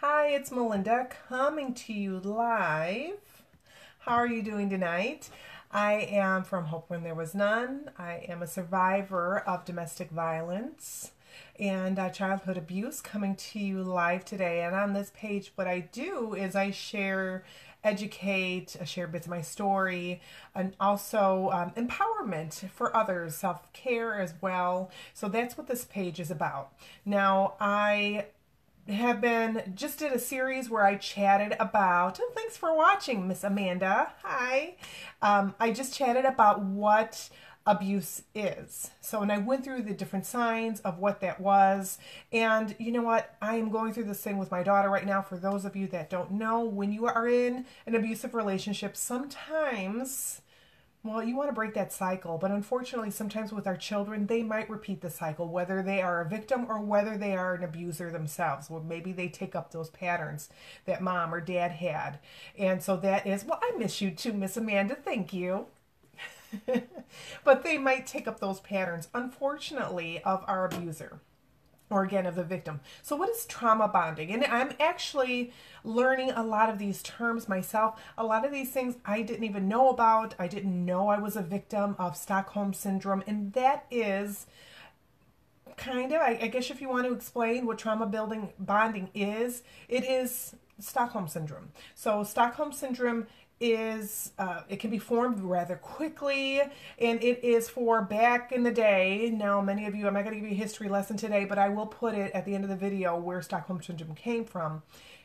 Hi, it's Melinda coming to you live. How are you doing tonight? I am from Hope When There Was None. I am a survivor of domestic violence and uh, childhood abuse coming to you live today. And on this page, what I do is I share, educate, I share bits of my story, and also um, empowerment for others, self care as well. So that's what this page is about. Now, I have been just did a series where I chatted about, and thanks for watching, Miss Amanda. Hi. Um, I just chatted about what abuse is. So, and I went through the different signs of what that was. And you know what? I am going through this thing with my daughter right now. For those of you that don't know, when you are in an abusive relationship, sometimes well, you want to break that cycle, but unfortunately, sometimes with our children, they might repeat the cycle, whether they are a victim or whether they are an abuser themselves. Well, maybe they take up those patterns that mom or dad had. And so that is, well, I miss you too, Miss Amanda. Thank you. but they might take up those patterns, unfortunately, of our abuser or again of the victim. So what is trauma bonding? And I'm actually learning a lot of these terms myself. A lot of these things I didn't even know about. I didn't know I was a victim of Stockholm syndrome and that is kind of I, I guess if you want to explain what trauma building bonding is, it is Stockholm syndrome. So Stockholm syndrome is uh, it can be formed rather quickly and it is for back in the day. Now many of you i'm not going to give you a history lesson today but i will put it at the end of the video where stockholm syndrome came from.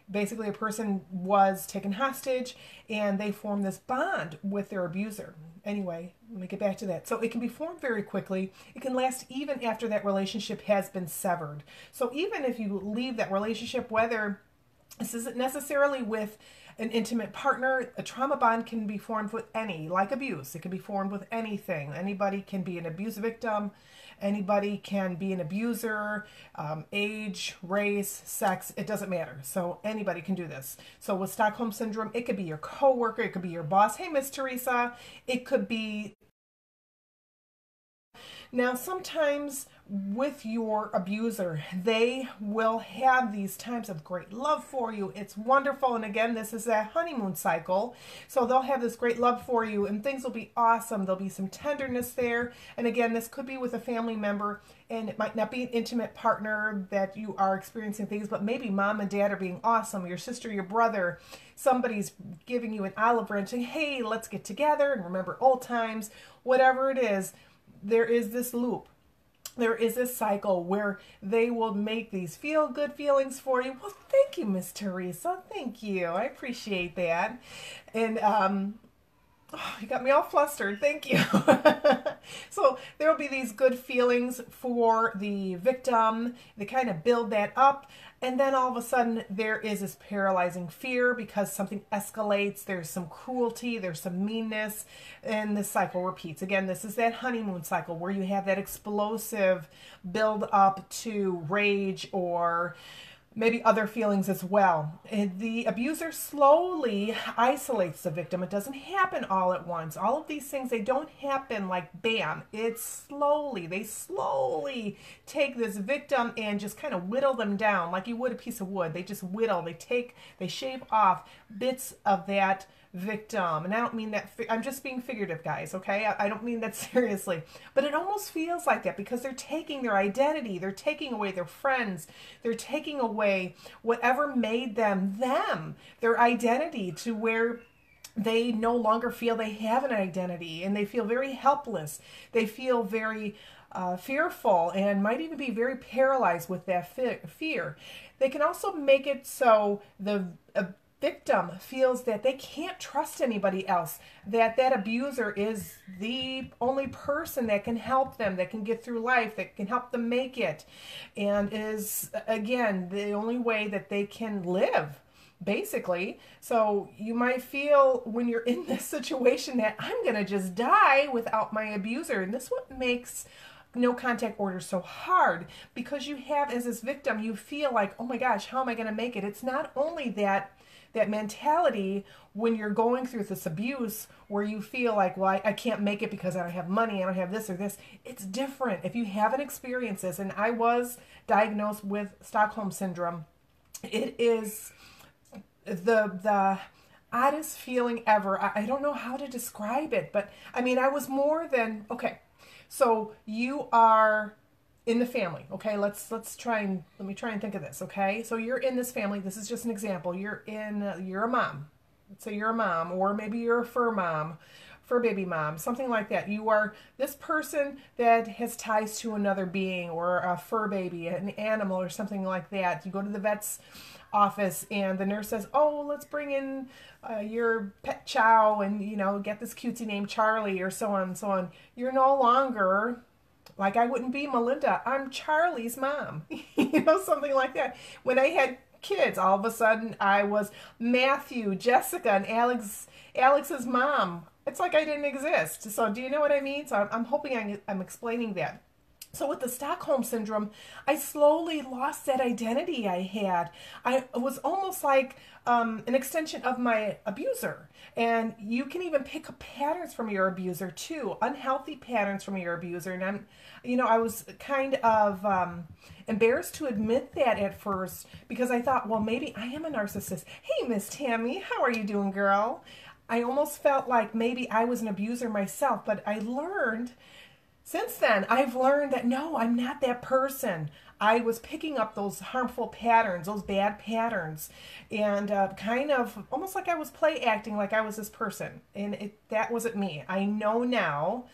Basically a person was taken hostage and they formed this bond with their abuser. Anyway let me get back to that. So it can be formed very quickly. It can last even after that relationship has been severed. So even if you leave that relationship whether this isn't necessarily with an intimate partner. A trauma bond can be formed with any, like abuse. It can be formed with anything. Anybody can be an abuse victim. Anybody can be an abuser, um, age, race, sex, it doesn't matter. So anybody can do this. So with Stockholm Syndrome, it could be your coworker, it could be your boss. Hey, Miss Teresa. It could be now, sometimes with your abuser, they will have these times of great love for you. It's wonderful. And again, this is a honeymoon cycle. So they'll have this great love for you and things will be awesome. There'll be some tenderness there. And again, this could be with a family member and it might not be an intimate partner that you are experiencing things, but maybe mom and dad are being awesome, your sister, your brother, somebody's giving you an olive branch saying, hey, let's get together and remember old times, whatever it is there is this loop there is this cycle where they will make these feel good feelings for you. Well, thank you, Miss Teresa. Thank you. I appreciate that. And um, oh, you got me all flustered. Thank you. so there will be these good feelings for the victim. They kind of build that up. And then all of a sudden, there is this paralyzing fear because something escalates. There's some cruelty, there's some meanness, and the cycle repeats. Again, this is that honeymoon cycle where you have that explosive build up to rage or maybe other feelings as well. The abuser slowly isolates the victim. It doesn't happen all at once. All of these things, they don't happen like bam. It's slowly, they slowly take this victim and just kind of whittle them down like you would a piece of wood. They just whittle, they take, they shave off bits of that victim. And I don't mean that, I'm just being figurative, guys, okay? I, I don't mean that seriously. But it almost feels like that because they're taking their identity, they're taking away their friends, they're taking away whatever made them them, their identity to where they no longer feel they have an identity and they feel very helpless. They feel very uh, fearful and might even be very paralyzed with that fear. They can also make it so the uh, victim feels that they can't trust anybody else, that that abuser is the only person that can help them, that can get through life, that can help them make it, and is, again, the only way that they can live. basically. So you might feel when you're in this situation that I'm to just die without my abuser. And this what makes no contact order so hard because you have as this victim you feel like oh my gosh how am i going to make it it's not only that that mentality when you're going through this abuse where you feel like well I, I, can't make it because i don't have money i don't have this or this. It's different. If you haven't experienced this and i was diagnosed with stockholm syndrome it is the the oddest feeling ever. I, I don't know how to describe it but i mean i was more than okay so you are in the family, okay? Let's let's try and let me try and think of this, okay? So you're in this family. This is just an example. You're in uh, you're a mom. Let's say you're a mom or maybe you're a fur mom, fur baby mom, something like that. You are this person that has ties to another being or a fur baby, an animal or something like that. You go to the vet's office and the nurse says, "Oh, let's bring in uh, your pet chow and you know get this cutesy name Charlie or so on and so on." You're no longer like I wouldn't be Melinda. I'm Charlie's mom, you know, something like that. When I had kids, all of a sudden I was Matthew, Jessica, and Alex. Alex's mom. It's like I didn't exist. So do you know what I mean? So I'm, I'm hoping I, I'm explaining that. So with the Stockholm syndrome, I slowly lost that identity I had. I was almost like um, an extension of my abuser. And you can even pick up patterns from your abuser too, unhealthy patterns from your abuser. And I'm, you know, I was kind of um, embarrassed to admit that at first because I thought, well, maybe I am a narcissist. Hey, Miss Tammy, how are you doing, girl? I almost felt like maybe I was an abuser myself, but I learned since then, I've learned that no, I'm not that person. I was picking up those harmful patterns, those bad patterns, and uh, kind of almost like I was play acting like I was this person. And it, that wasn't me. I know now,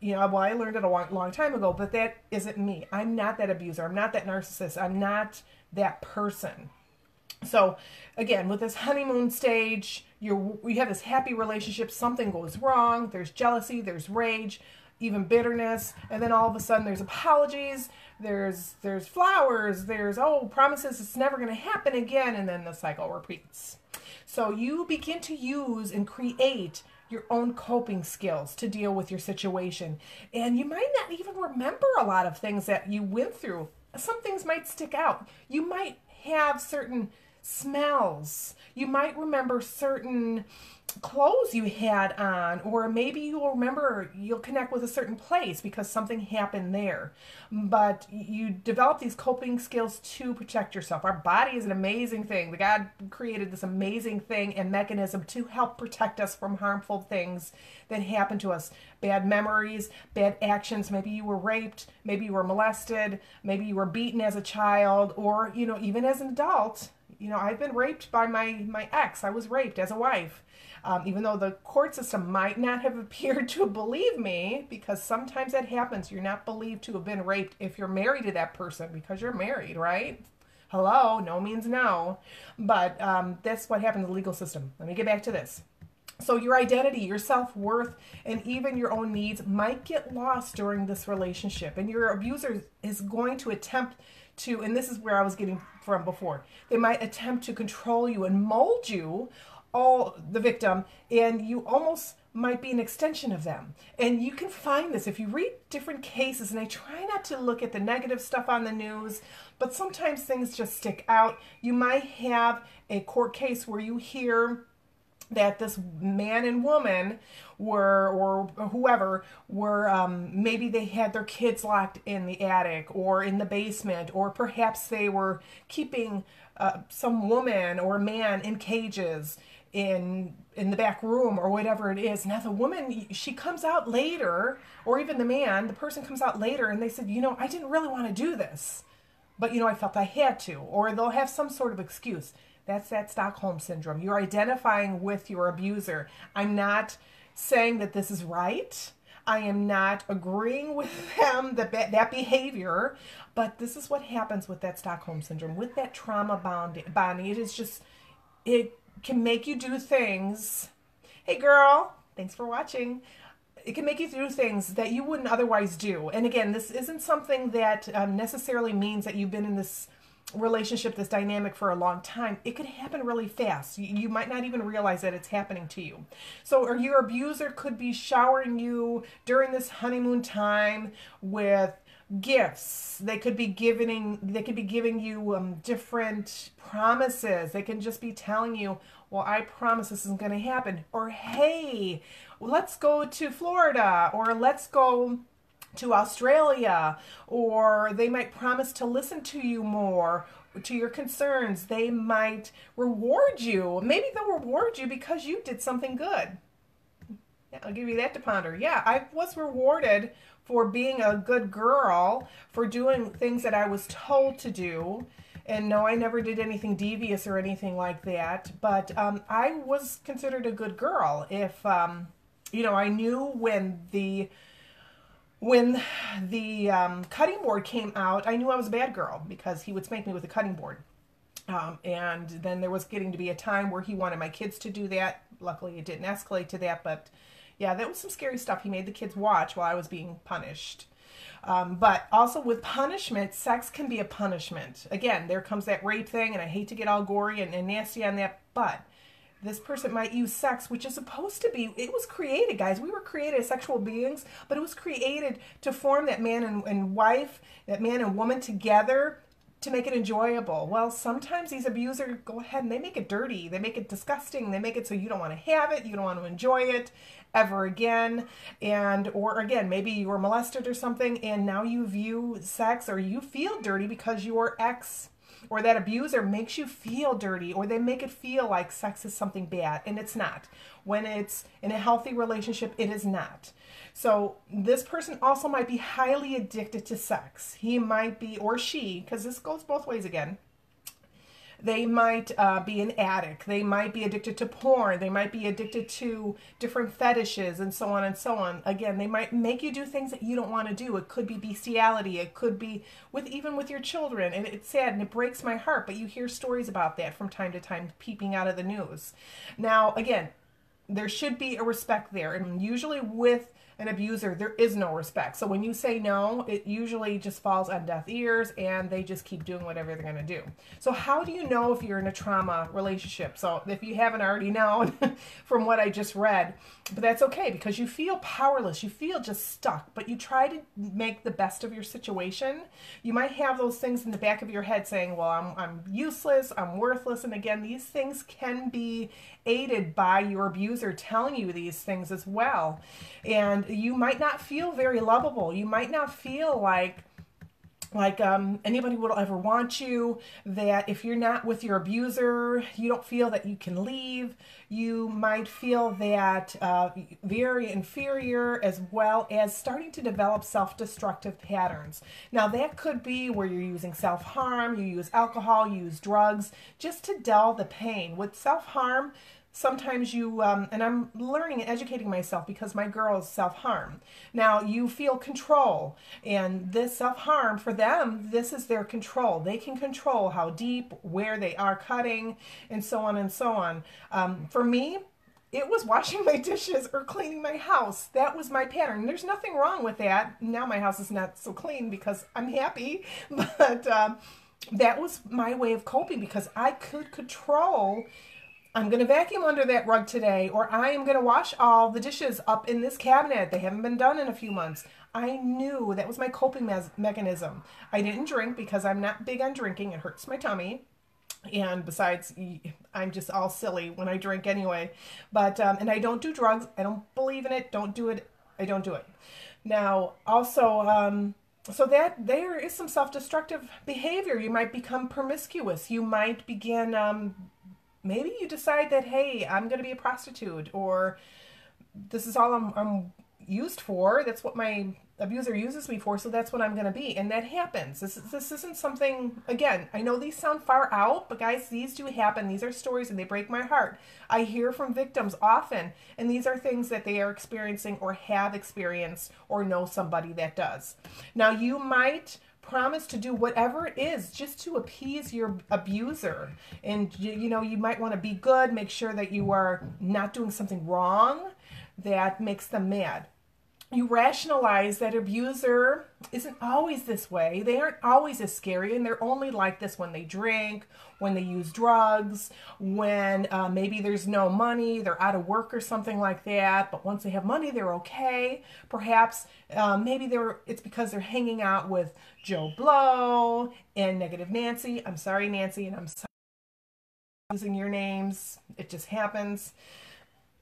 you know, well, I learned it a long, long time ago, but that isn't me. I'm not that abuser. I'm not that narcissist. I'm not that person. So, again, with this honeymoon stage, you you have this happy relationship. Something goes wrong. There's jealousy. There's rage even bitterness and then all of a sudden there's apologies there's there's flowers there's oh promises it's never going to happen again and then the cycle repeats. So you begin to use and create your own coping skills to deal with your situation. And you might not even remember a lot of things that you went through. Some things might stick out. You might have certain smells you might remember certain clothes you had on, or maybe you'll remember you'll connect with a certain place because something happened there. But you develop these coping skills to protect yourself. Our body is an amazing thing. The God created this amazing thing and mechanism to help protect us from harmful things that happen to us. Bad memories, bad actions. Maybe you were raped, maybe you were molested, maybe you were beaten as a child, or you know, even as an adult. You know, I've been raped by my my ex. I was raped as a wife um, even though the court system might not have appeared to believe me, because sometimes that happens. You're not believed to have been raped if you're married to that person because you're married, right? Hello, no means no. But um, that's what happens in the legal system. Let me get back to this. So, your identity, your self worth, and even your own needs might get lost during this relationship. And your abuser is going to attempt to, and this is where I was getting from before, they might attempt to control you and mold you all the victim and you almost might be an extension of them. And you can find this if you read different cases, and I try not to look at the negative stuff on the news, but sometimes things just stick out. You might have a court case where you hear that this man and woman were or whoever were um, maybe they had their kids locked in the attic or in the basement or perhaps they were keeping uh, some woman or man in cages in in the back room or whatever it is. Now the woman she comes out later, or even the man, the person comes out later and they said, you know, I didn't really want to do this, but you know, I felt I had to, or they'll have some sort of excuse. That's that Stockholm syndrome. You're identifying with your abuser. I'm not saying that this is right. I am not agreeing with them that that behavior, but this is what happens with that Stockholm syndrome, with that trauma bonding. It is just it can make you do things. Hey, girl, thanks for watching. It can make you do things that you wouldn't otherwise do. And again, this isn't something that um, necessarily means that you've been in this relationship, this dynamic for a long time, it could happen really fast. You, might not even realize that it's happening to you. So, or your abuser could be showering you during this honeymoon time with gifts. They could be giving they could be giving you um, different promises. They can just be telling you, "Well, I promise this isn't going to happen," or "Hey, let's go to Florida," or "Let's go." To Australia, or they might promise to listen to you more, to your concerns. They might reward you. Maybe they'll reward you because you did something good. Yeah, I'll give you that to ponder. Yeah, I was rewarded for being a good girl, for doing things that I was told to do. And no, I never did anything devious or anything like that. But um, I was considered a good girl if, um, you know, I knew when the when the um, cutting board came out, I knew I was a bad girl because he would spank me with a cutting board. Um, and then there was getting to be a time where he wanted my kids to do that. Luckily, it didn't escalate to that, but yeah, that was some scary stuff he made the kids watch while I was being punished. Um, but also with punishment, sex can be a punishment. Again, there comes that rape thing, and I hate to get all gory and, and nasty on that, but this person might use sex, which is supposed to be, it was created, guys. We were created as sexual beings, but it was created to form that man and, and wife, that man and woman together to make it enjoyable. Well, sometimes these abusers go ahead and they make it dirty. They make it disgusting. They make it so you don't want to have it. You don't want to enjoy it ever again. And, or again, maybe you were molested or something and now you view sex or you feel dirty because your ex or that abuser makes you feel dirty or they make it feel like sex is something bad and it's not. When it's in a healthy relationship, it is not. So this person also might be highly addicted to sex. He might be, or she, because this goes both ways again they might uh, be an addict. They might be addicted to porn. They might be addicted to different fetishes and so on and so on. Again, they might make you do things that you don't want to do. It could be bestiality. It could be with even with your children. And it's sad and it breaks my heart, but you hear stories about that from time to time peeping out of the news. Now, again, there should be a respect there. And usually with an abuser, there is no respect. So when you say no, it usually just falls on deaf ears and they just keep doing whatever they're going to do. So, how do you know if you're in a trauma relationship? So, if you haven't already known from what I just read, but that's okay because you feel powerless, you feel just stuck, but you try to make the best of your situation. You might have those things in the back of your head saying, Well, I'm, I'm useless, I'm worthless. And again, these things can be aided by your abuser telling you these things as well. And you might not feel very lovable. You might not feel like like um, anybody will ever want you that if you're not with your abuser you don't feel that you can leave. You might feel that uh, very inferior as well as starting to develop self-destructive patterns. Now that could be where you're using self-harm you use alcohol you use drugs just to dull the pain. With self-harm sometimes you um, and i'm learning and educating myself because my girls self-harm now you feel control and this self-harm for them this is their control they can control how deep where they are cutting and so on and so on um, for me it was washing my dishes or cleaning my house. That was my pattern. There's nothing wrong with that. Now my house is not so clean because I'm happy, but um, that was my way of coping because I could control I'm going to vacuum under that rug today, or I am going to wash all the dishes up in this cabinet. They haven't been done in a few months. I knew that was my coping me- mechanism. I didn't drink because I'm not big on drinking, it hurts my tummy. And besides, I'm just all silly when I drink anyway. But, um, and I don't do drugs. I don't believe in it. Don't do it. I don't do it. Now, also, um, so that there is some self-destructive behavior. You might become promiscuous. You might begin um, maybe you decide that, hey, I'm going to be a prostitute or this is all I'm, I'm used for. That's what my abuser uses me for, so that's what I'm going to be. And that happens. This, this isn't something, again, I know these sound far out, but guys, these do happen. These are stories and they break my heart. I hear from victims often, and these are things that they are experiencing or have experienced or know somebody that does. Now, you might promise to do whatever it is just to appease your abuser. And you, you know you might want to be good make sure that you are not doing something wrong that makes them mad you rationalize that abuser isn't always this way. They aren't always as scary, and they're only like this when they drink, when they use drugs, when uh, maybe there's no money, they're out of work or something like that. But once they have money, they're okay. Perhaps uh, maybe they're it's because they're hanging out with Joe Blow and Negative Nancy. I'm sorry, Nancy, and I'm sorry using your names. It just happens.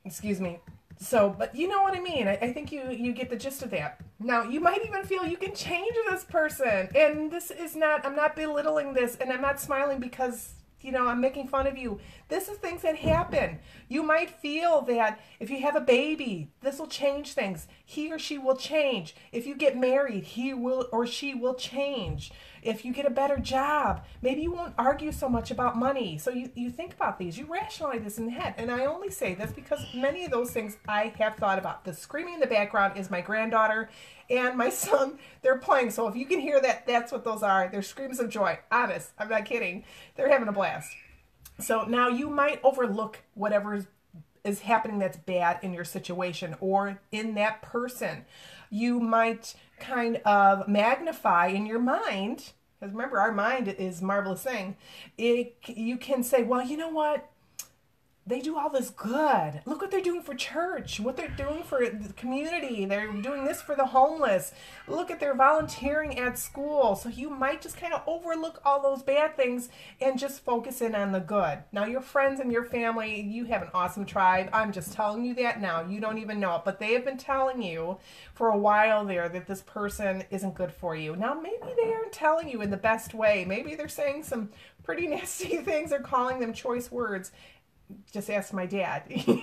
Excuse me. So, but you know what I mean. I, I, think you you get the gist of that. Now, you might even feel you can change this person, and this is not. I'm not belittling this, and I'm not smiling because you know I'm making fun of you. This is things that happen. You might feel that if you have a baby, this will change things. He or she will change. If you get married, he will or she will change if you get a better job, maybe you won't argue so much about money. So you, you think about these, you rationalize this in the head. And I only say this because many of those things I have thought about. The screaming in the background is my granddaughter and my son. They're playing. So if you can hear that, that's what those are. They're screams of joy. Honest, I'm not kidding. They're having a blast. So now you might overlook whatever is happening that's bad in your situation or in that person you might kind of magnify in your mind because remember our mind is marvelous thing. It you can say well you know what they do all this good. Look what they're doing for church, what they're doing for the community. They're doing this for the homeless. Look at their volunteering at school. So you might just kind of overlook all those bad things and just focus in on the good. Now, your friends and your family, you have an awesome tribe. I'm just telling you that now. You don't even know it, but they have been telling you for a while there that this person isn't good for you. Now, maybe they aren't telling you in the best way. Maybe they're saying some pretty nasty things or calling them choice words just ask my dad.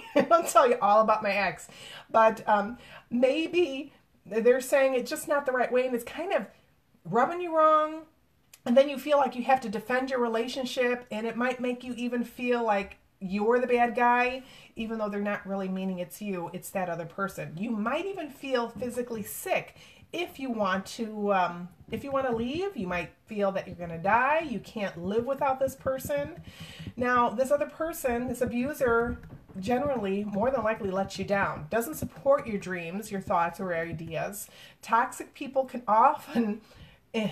I'll tell you all about my ex. But um, maybe they're saying it's just not the right way and it's kind of rubbing you wrong. And then you feel like you have to defend your relationship, and it might make you even feel like you're the bad guy, even though they're not really meaning it's you, it's that other person. You might even feel physically sick if you want to um, if you want to leave you might feel that you're going to die. You can't live without this person. Now this other person this abuser generally more than likely lets you down. Doesn't support your dreams your thoughts or ideas. Toxic people can often eh,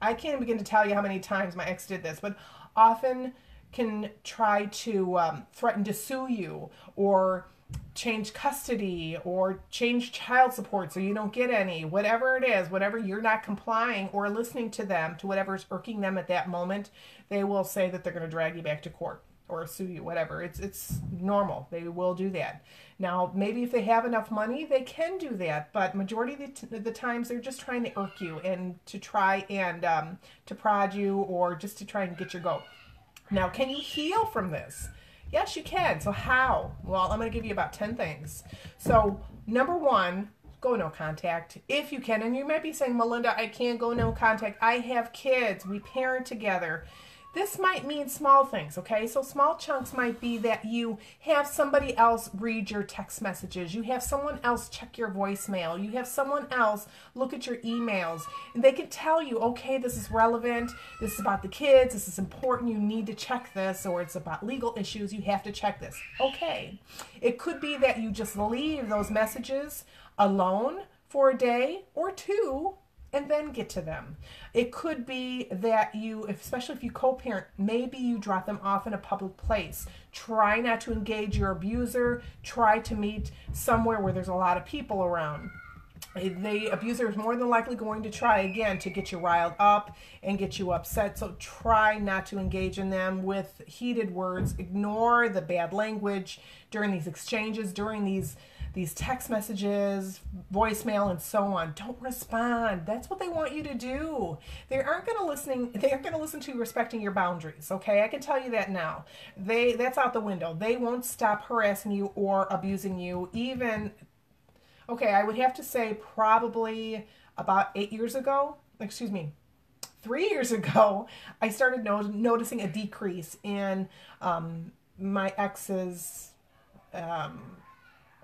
i can't begin to tell you how many times my ex did this but often can try to um, threaten to sue you or change custody or change child support so you don't get any, whatever it is, whatever you're not complying or listening to them, to whatever's irking them at that moment, they will say that they're going to drag you back to court or sue you, whatever. It's it's normal. They will do that. Now, maybe if they have enough money, they can do that, but majority of the, t- the times they're just trying to irk you and to try and um, to prod you or just to try and get your goat. Now, can you heal from this? Yes, you can. So how? Well, I'm going to give you about 10 things. So number one, go no contact if you can. And you might be saying, Melinda, I can't go no contact. I have kids. We parent together. This might mean small things, okay? So small chunks might be that you have somebody else read your text messages. You have someone else check your voicemail. You have someone else look at your emails. And they can tell you, okay, this is relevant. This is about the kids. This is important. You need to check this. Or it's about legal issues. You have to check this. Okay. It could be that you just leave those messages alone for a day or two and then get to them. It could be that you, especially if you co parent, maybe you drop them off in a public place. Try not to engage your abuser. Try to meet somewhere where there's a lot of people around. The abuser is more than likely going to try again to get you riled up and get you upset. So try not to engage in them with heated words. Ignore the bad language during these exchanges, during these these text messages, voicemail, and so on. Don't respond. That's what they want you to do. They aren't going to listening. They aren't going to listen to respecting your boundaries. Okay, I can tell you that now. They that's out the window. They won't stop harassing you or abusing you. Even okay, I would have to say probably about eight years ago. Excuse me, three years ago, I started no- noticing a decrease in um, my ex's um,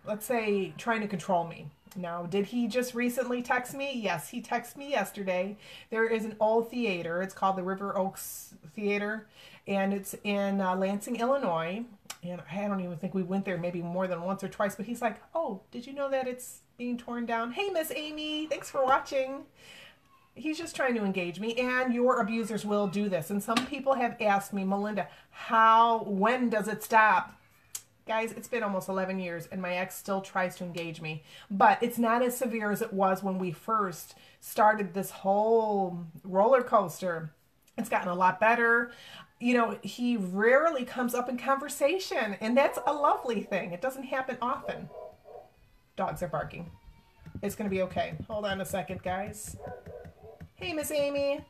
let's say, trying to control me. Now, did he just recently text me? Yes, he texted me yesterday. There is an old theater. It's called the River Oaks Theater, and it's in uh, Lansing, Illinois. And I don't even think we went there maybe more than once or twice. But he's like, "Oh, did you know that it's being torn down. Hey, Miss Amy, thanks for watching. He's just trying to engage me, and your abusers will do this. And some people have asked me, Melinda, how, when does it stop? Guys, it's been almost 11 years, and my ex still tries to engage me. But it's not as severe as it was when we first started this whole roller coaster. It's gotten a lot better you know, he rarely comes up in conversation, and that's a lovely thing. It doesn't happen often. Dogs are barking. It's going to be okay. Hold on a second, guys. Hey, Miss Amy.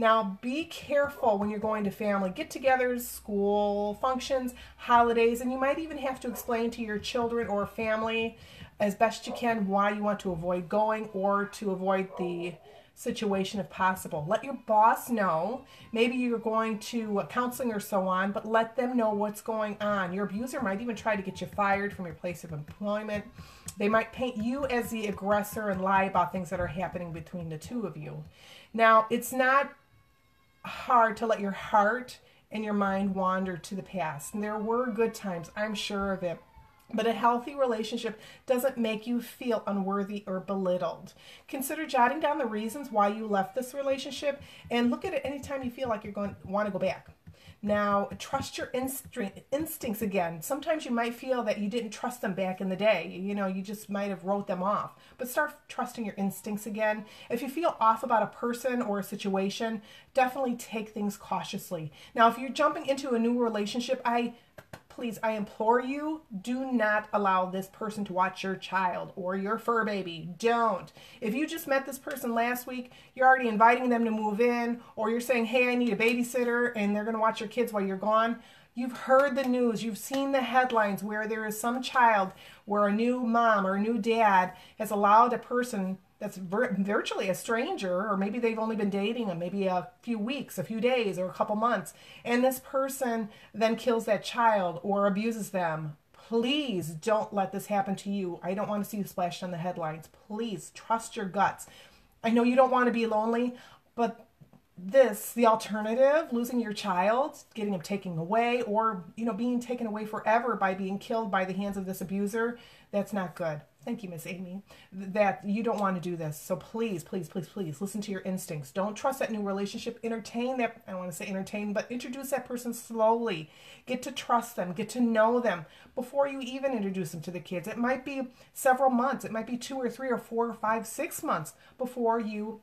Now, be careful when you're going to family get togethers, school functions, holidays, and you might even have to explain to your children or family as best you can why you want to avoid going or to avoid the situation if possible. Let your boss know. Maybe you're going to counseling or so on, but let them know what's going on. Your abuser might even try to get you fired from your place of employment. They might paint you as the aggressor and lie about things that are happening between the two of you. Now, it's not hard to let your heart and your mind wander to the past. And there were good times, I'm sure of it. But a healthy relationship doesn't make you feel unworthy or belittled. Consider jotting down the reasons why you left this relationship and look at it anytime you feel like you're going want to go back. Now, trust your instincts again. Sometimes you might feel that you didn't trust them back in the day. You know, you just might have wrote them off. But start trusting your instincts again. If you feel off about a person or a situation, definitely take things cautiously. Now, if you're jumping into a new relationship, I please, I implore you, do not allow this person to watch your child or your fur baby. Don't. If you just met this person last week, you're already inviting them to move in, or you're saying, hey, I need a babysitter, and they're going to watch your kids while you're gone. You've heard the news, you've seen the headlines where there is some child where a new mom or a new dad has allowed a person that's vir- virtually a stranger, or maybe they've only been dating them maybe a few weeks, a few days, or a couple months, and this person then kills that child or abuses them. Please don't let this happen to you. I don't want to see you splashed on the headlines. Please trust your guts. I know you don't want to be lonely, but this the alternative losing your child getting him taken away or you know being taken away forever by being killed by the hands of this abuser that's not good thank you miss amy that you don't want to do this. So please please please please listen to your instincts. Don't trust that new relationship. Entertain that i want to say entertain but introduce that person slowly. Get to trust them. Get to know them before you even introduce them to the kids. It might be several months. It might be two or three or four or five six months before you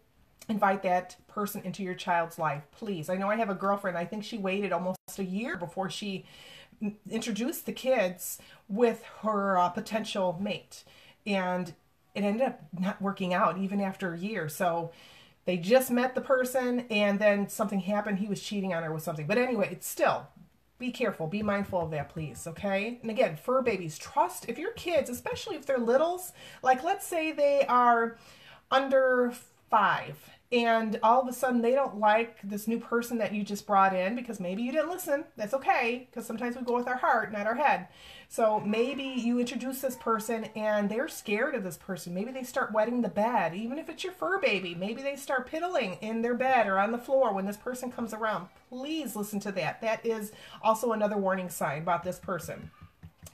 invite that person into your child's life. Please. I know i have a girlfriend. I think she waited almost a year before she introduced the kids with her uh, potential mate and it ended up not working out even after a year. So they just met the person and then something happened. He was cheating on her with something. But anyway it's still be careful be mindful of that please okay? And again fur babies trust if your kids especially if they're littles like let's say they are under five and all of a sudden they don't like this new person that you just brought in because maybe you didn't listen. That's okay because sometimes we go with our heart, not our head. So maybe you introduce this person and they're scared of this person. Maybe they start wetting the bed, even if it's your fur baby. Maybe they start piddling in their bed or on the floor when this person comes around. Please listen to that. That is also another warning sign about this person.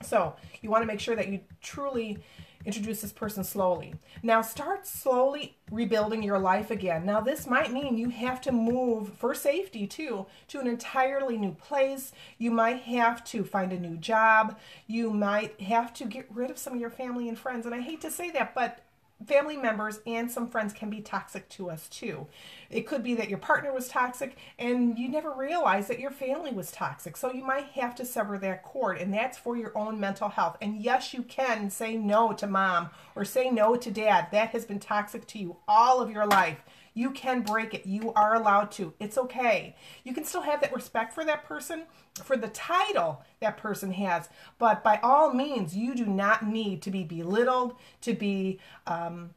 So you want to make sure that you truly introduce this person slowly. Now start slowly rebuilding your life again. Now this might mean you have to move for safety too to an entirely new place. You might have to find a new job. You might have to get rid of some of your family and friends. And I hate to say that, but family members and some friends can be toxic to us too. It could be that your partner was toxic and you never realized that your family was toxic. So you might have to sever that cord, and that's for your own mental health. And yes, you can say no to mom or say no to dad. That has been toxic to you all of your life. You can break it. You are allowed to. It's okay. You can still have that respect for that person, for the title that person has. But by all means, you do not need to be belittled, to be um,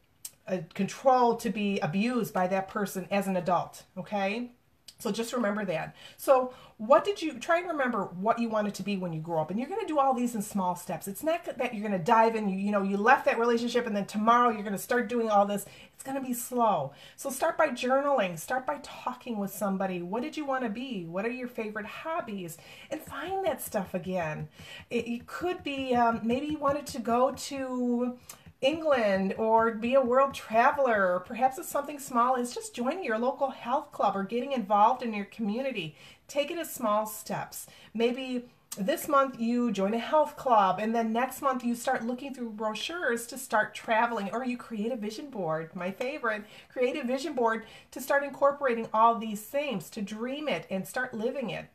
uh, controlled, to be abused by that person as an adult. Okay? So just remember that. So what did you try and remember what you wanted to be when you grow up? And you're going to do all these in small steps. It's not that you're going to dive in, you, you know, you left that relationship and then tomorrow you're going to start doing all this. It's going to be slow. So start by journaling, start by talking with somebody. What did you want to be? What are your favorite hobbies? And find that stuff again. It, it could be um, maybe you wanted to go to England or be a world traveler. Or perhaps it's something small. It's just joining your local health club or getting involved in your community. Take it as small steps. Maybe this month you join a health club and then next month you start looking through brochures to start traveling or you create a vision board my favorite create a vision board to start incorporating all these things to dream it and start living it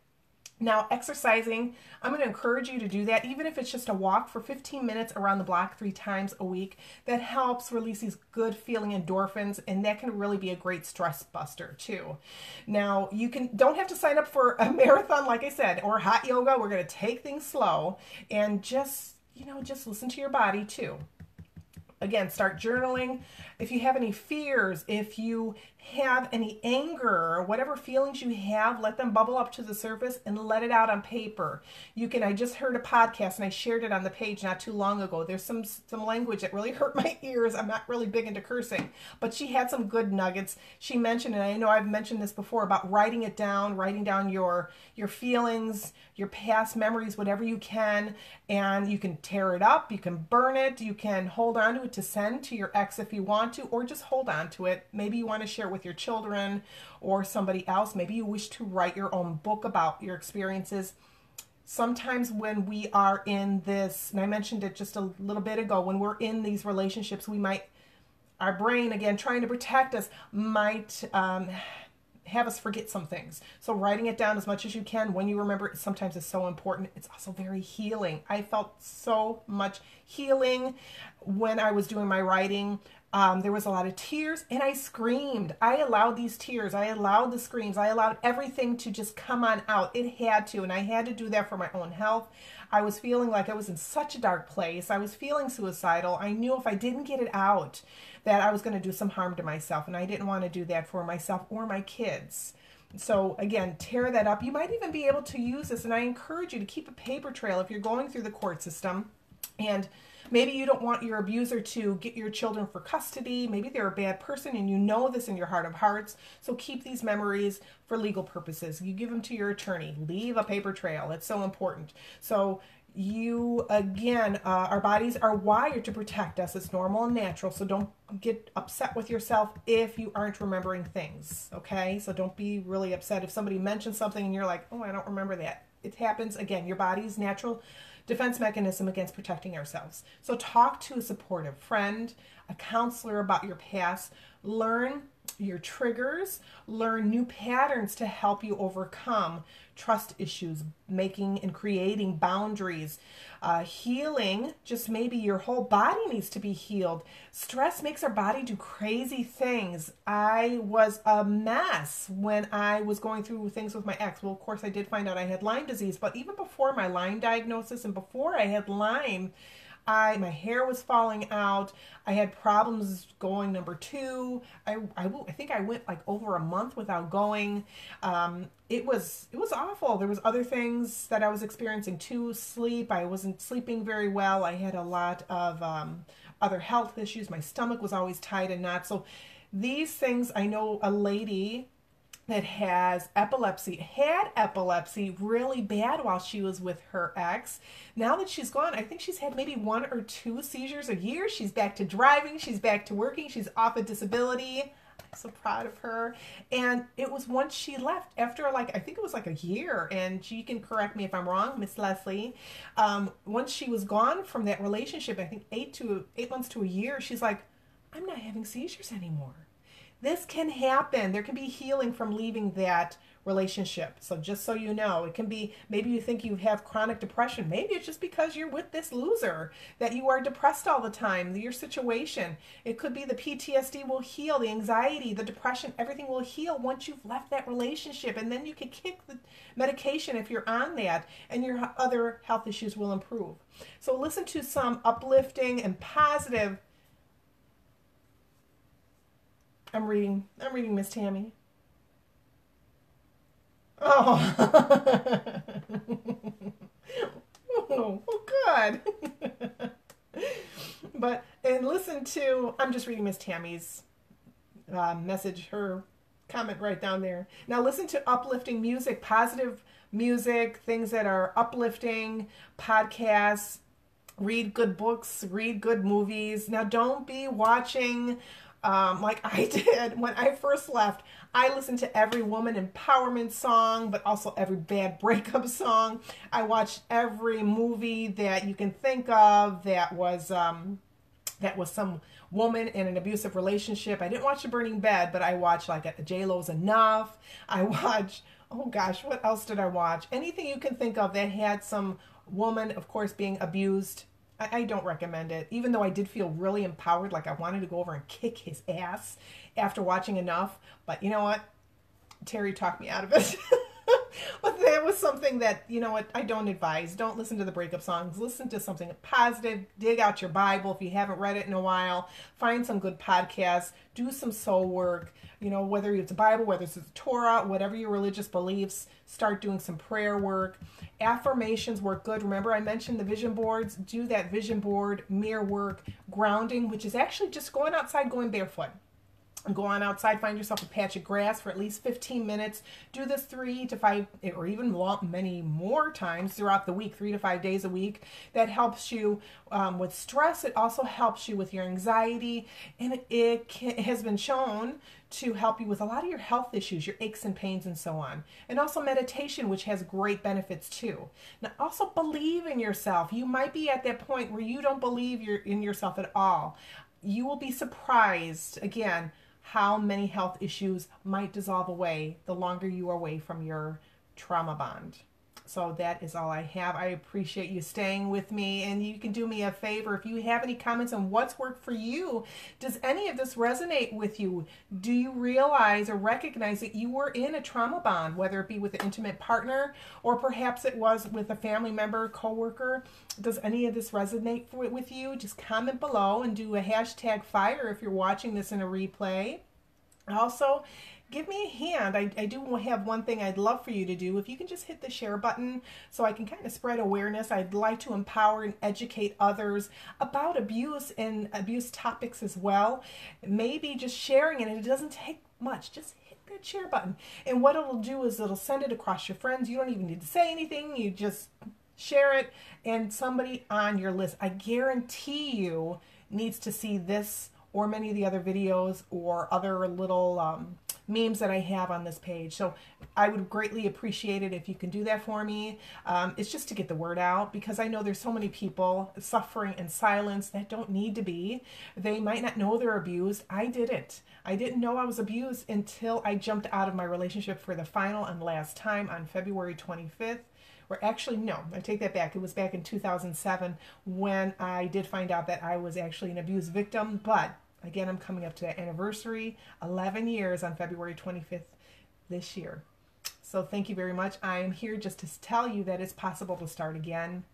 now, exercising, I'm going to encourage you to do that, even if it's just a walk for 15 minutes around the block three times a week. That helps release these good feeling endorphins, and that can really be a great stress buster too. Now, you can don't have to sign up for a marathon, like I said, or hot yoga. We're going to take things slow and just you know just listen to your body too. Again, start journaling. If you have any fears, if you have any anger, whatever feelings you have, let them bubble up to the surface and let it out on paper. You can, I just heard a podcast and I shared it on the page not too long ago. There's some, some language that really hurt my ears. I'm not really big into cursing, but she had some good nuggets. She mentioned, and I know I've mentioned this before about writing it down, writing down your, your feelings, your past memories, whatever you can, and you can tear it up, you can burn it, you can hold on to it to send to your ex if you want to, or just hold on to it. Maybe you want to share with your children or somebody else. Maybe you wish to write your own book about your experiences. Sometimes when we are in this, and I mentioned it just a little bit ago, when we're in these relationships, we might, our brain, again, trying to protect us, might um, have us forget some things. So writing it down as much as you can when you remember it sometimes is so important. It's also very healing. I felt so much healing when I was doing my writing. Um, there was a lot of tears and I screamed. I allowed these tears. I allowed the screams. I allowed everything to just come on out. It had to, and I had to do that for my own health. I was feeling like I was in such a dark place. I was feeling suicidal. I knew if I didn't get it out that I was going to do some harm to myself, and I didn't want to do that for myself or my kids. So again, tear that up. You might even be able to use this, and I encourage you to keep a paper trail if you're going through the court system and Maybe you don't want your abuser to get your children for custody. Maybe they're a bad person and you know this in your heart of hearts. So keep these memories for legal purposes. You give them to your attorney. Leave a paper trail. It's so important. So you again uh, our bodies are wired to protect us it's normal and natural so don't get upset with yourself if you aren't remembering things okay so don't be really upset if somebody mentions something and you're like oh i don't remember that it happens again your body's natural defense mechanism against protecting ourselves. So talk to a supportive friend, a counselor about your past. Learn your triggers, learn new patterns to help you overcome trust issues, making and creating boundaries. Uh, healing, just maybe your whole body needs to be healed. Stress makes our body do crazy things. I was a mess when I was going through things with my ex. Well, of course, I did find out I had Lyme disease, but even before my Lyme diagnosis and before I had Lyme, I my hair was falling out. I had problems going number two. I, I, I think I went like over a month without going. Um, it was it was awful. There was other things that I was experiencing too. Sleep. I wasn't sleeping very well. I had a lot of um, other health issues. My stomach was always tight and not so. These things I know a lady that has epilepsy had epilepsy really bad while she was with her ex. Now that she's gone, I think she's had maybe one or two seizures a year. She's back to driving, she's back to working, she's off a disability. I'm so proud of her. And it was once she left after like I think it was like a year, and she can correct me if I'm wrong, Miss Leslie. Um, once she was gone from that relationship, I think eight to eight months to a year, she's like, I'm not having seizures anymore this can happen. There can be healing from leaving that relationship. So just so you know, it can be maybe you think you have chronic depression. Maybe it's just because you're with this loser that you are depressed all the time, your situation. It could be the PTSD will heal, the anxiety, the depression, everything will heal once you've left that relationship. And then you can kick the medication if you're on that, and your other health issues will improve. So listen to some uplifting and positive I'm reading. I'm reading Miss Tammy. Oh. oh, oh, good. but and listen to. I'm just reading Miss Tammy's uh, message. Her comment right down there. Now listen to uplifting music, positive music, things that are uplifting, podcasts, read good books, read good movies. Now, don't be watching um, like I did when I first left. I listened to every woman empowerment song, but also every bad breakup song. I watched every movie that you can think of that was um, that was some woman in an abusive relationship. I didn't watch The Burning Bed, but I watched like J Lo's Enough. I watched oh gosh, what else did I watch? Anything you can think of that had some woman, of course, being abused I, I don't recommend it. Even though I did feel really empowered, like I wanted to go over and kick his ass after watching enough. But you know what? Terry talked me out of it. but that was something that, you know what, I don't advise. Don't listen to the breakup songs. Listen to something positive. Dig out your Bible if you haven't read it in a while. Find some good podcasts. Do some soul work. You know, whether it's a Bible, whether it's the Torah, whatever your religious beliefs, start doing some prayer work. Affirmations work good. Remember, I mentioned the vision boards. Do that vision board, mirror work, grounding, which is actually just going outside, going barefoot go on outside, find yourself a patch of grass for at least 15 minutes. Do this three to five, or even many more times throughout the week, three to five days a week. That helps you um, with stress. It also helps you with your anxiety, and it, it has been shown to help you with a lot of your health issues, your aches and pains, and so on. And also meditation, which has great benefits too. Now, also believe in yourself. You might be at that point where you don't believe you're in yourself at all. You will be surprised again how many health issues might dissolve away the longer you are away from your trauma bond. So that is all I have. I appreciate you staying with me. And you can do me a favor if you have any comments on what's worked for you. Does any of this resonate with you? Do you realize or recognize that you were in a trauma bond, whether it be with an intimate partner or perhaps it was with a family member, coworker? Does any of this resonate with you? Just comment below and do a hashtag fire if you're watching this in a replay. Also, give me a hand. I, I do have one thing I'd love for you to do. If you can just hit the share button so I can kind of spread awareness. I'd like to empower and educate others about abuse and abuse topics as well. Maybe just sharing it, it doesn't take much. Just hit that share button. And what it'll do is it'll send it across your friends. You don't even need to say anything. You just share it, and somebody on your list, I guarantee you, needs to see this or many of the other videos or other little um, memes that I have on this page. So I would greatly appreciate it if you can do that for me. Um, it's just to get the word out because I know there's so many people suffering in silence that don't need to be. They might not know they're abused. I didn't. I didn't know I was abused until I jumped out of my relationship for the final and last time on February 25th or actually no i take that back it was back in 2007 when i did find out that i was actually an abuse victim but Again, I'm coming up to that anniversary, 11 years on February 25th this year. So thank you very much. I am here just to tell you that it's possible to start again,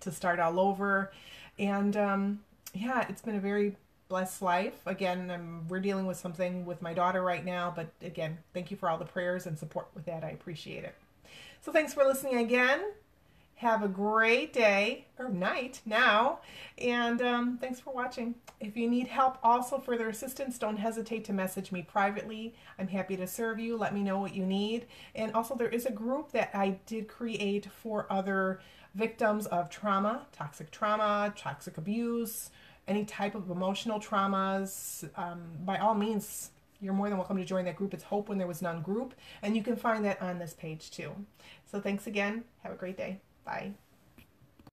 to start all over. And um, yeah, it's been a very blessed life. Again, I'm, we're dealing with something with my daughter right now, but again, thank you for all the prayers and support with that. I appreciate it. So thanks for listening again. Have a great day or night now. And um, thanks for watching. If you need help, also further assistance, don't hesitate to message me privately. I'm happy to serve you. Let me know what you need. And also, there is a group that I did create for other victims of trauma, toxic trauma, toxic abuse, any type of emotional traumas. Um, by all means, you're more than welcome to join that group. It's Hope When There Was None group, and you can find that on this page too. So thanks again. Have a great day. Bye.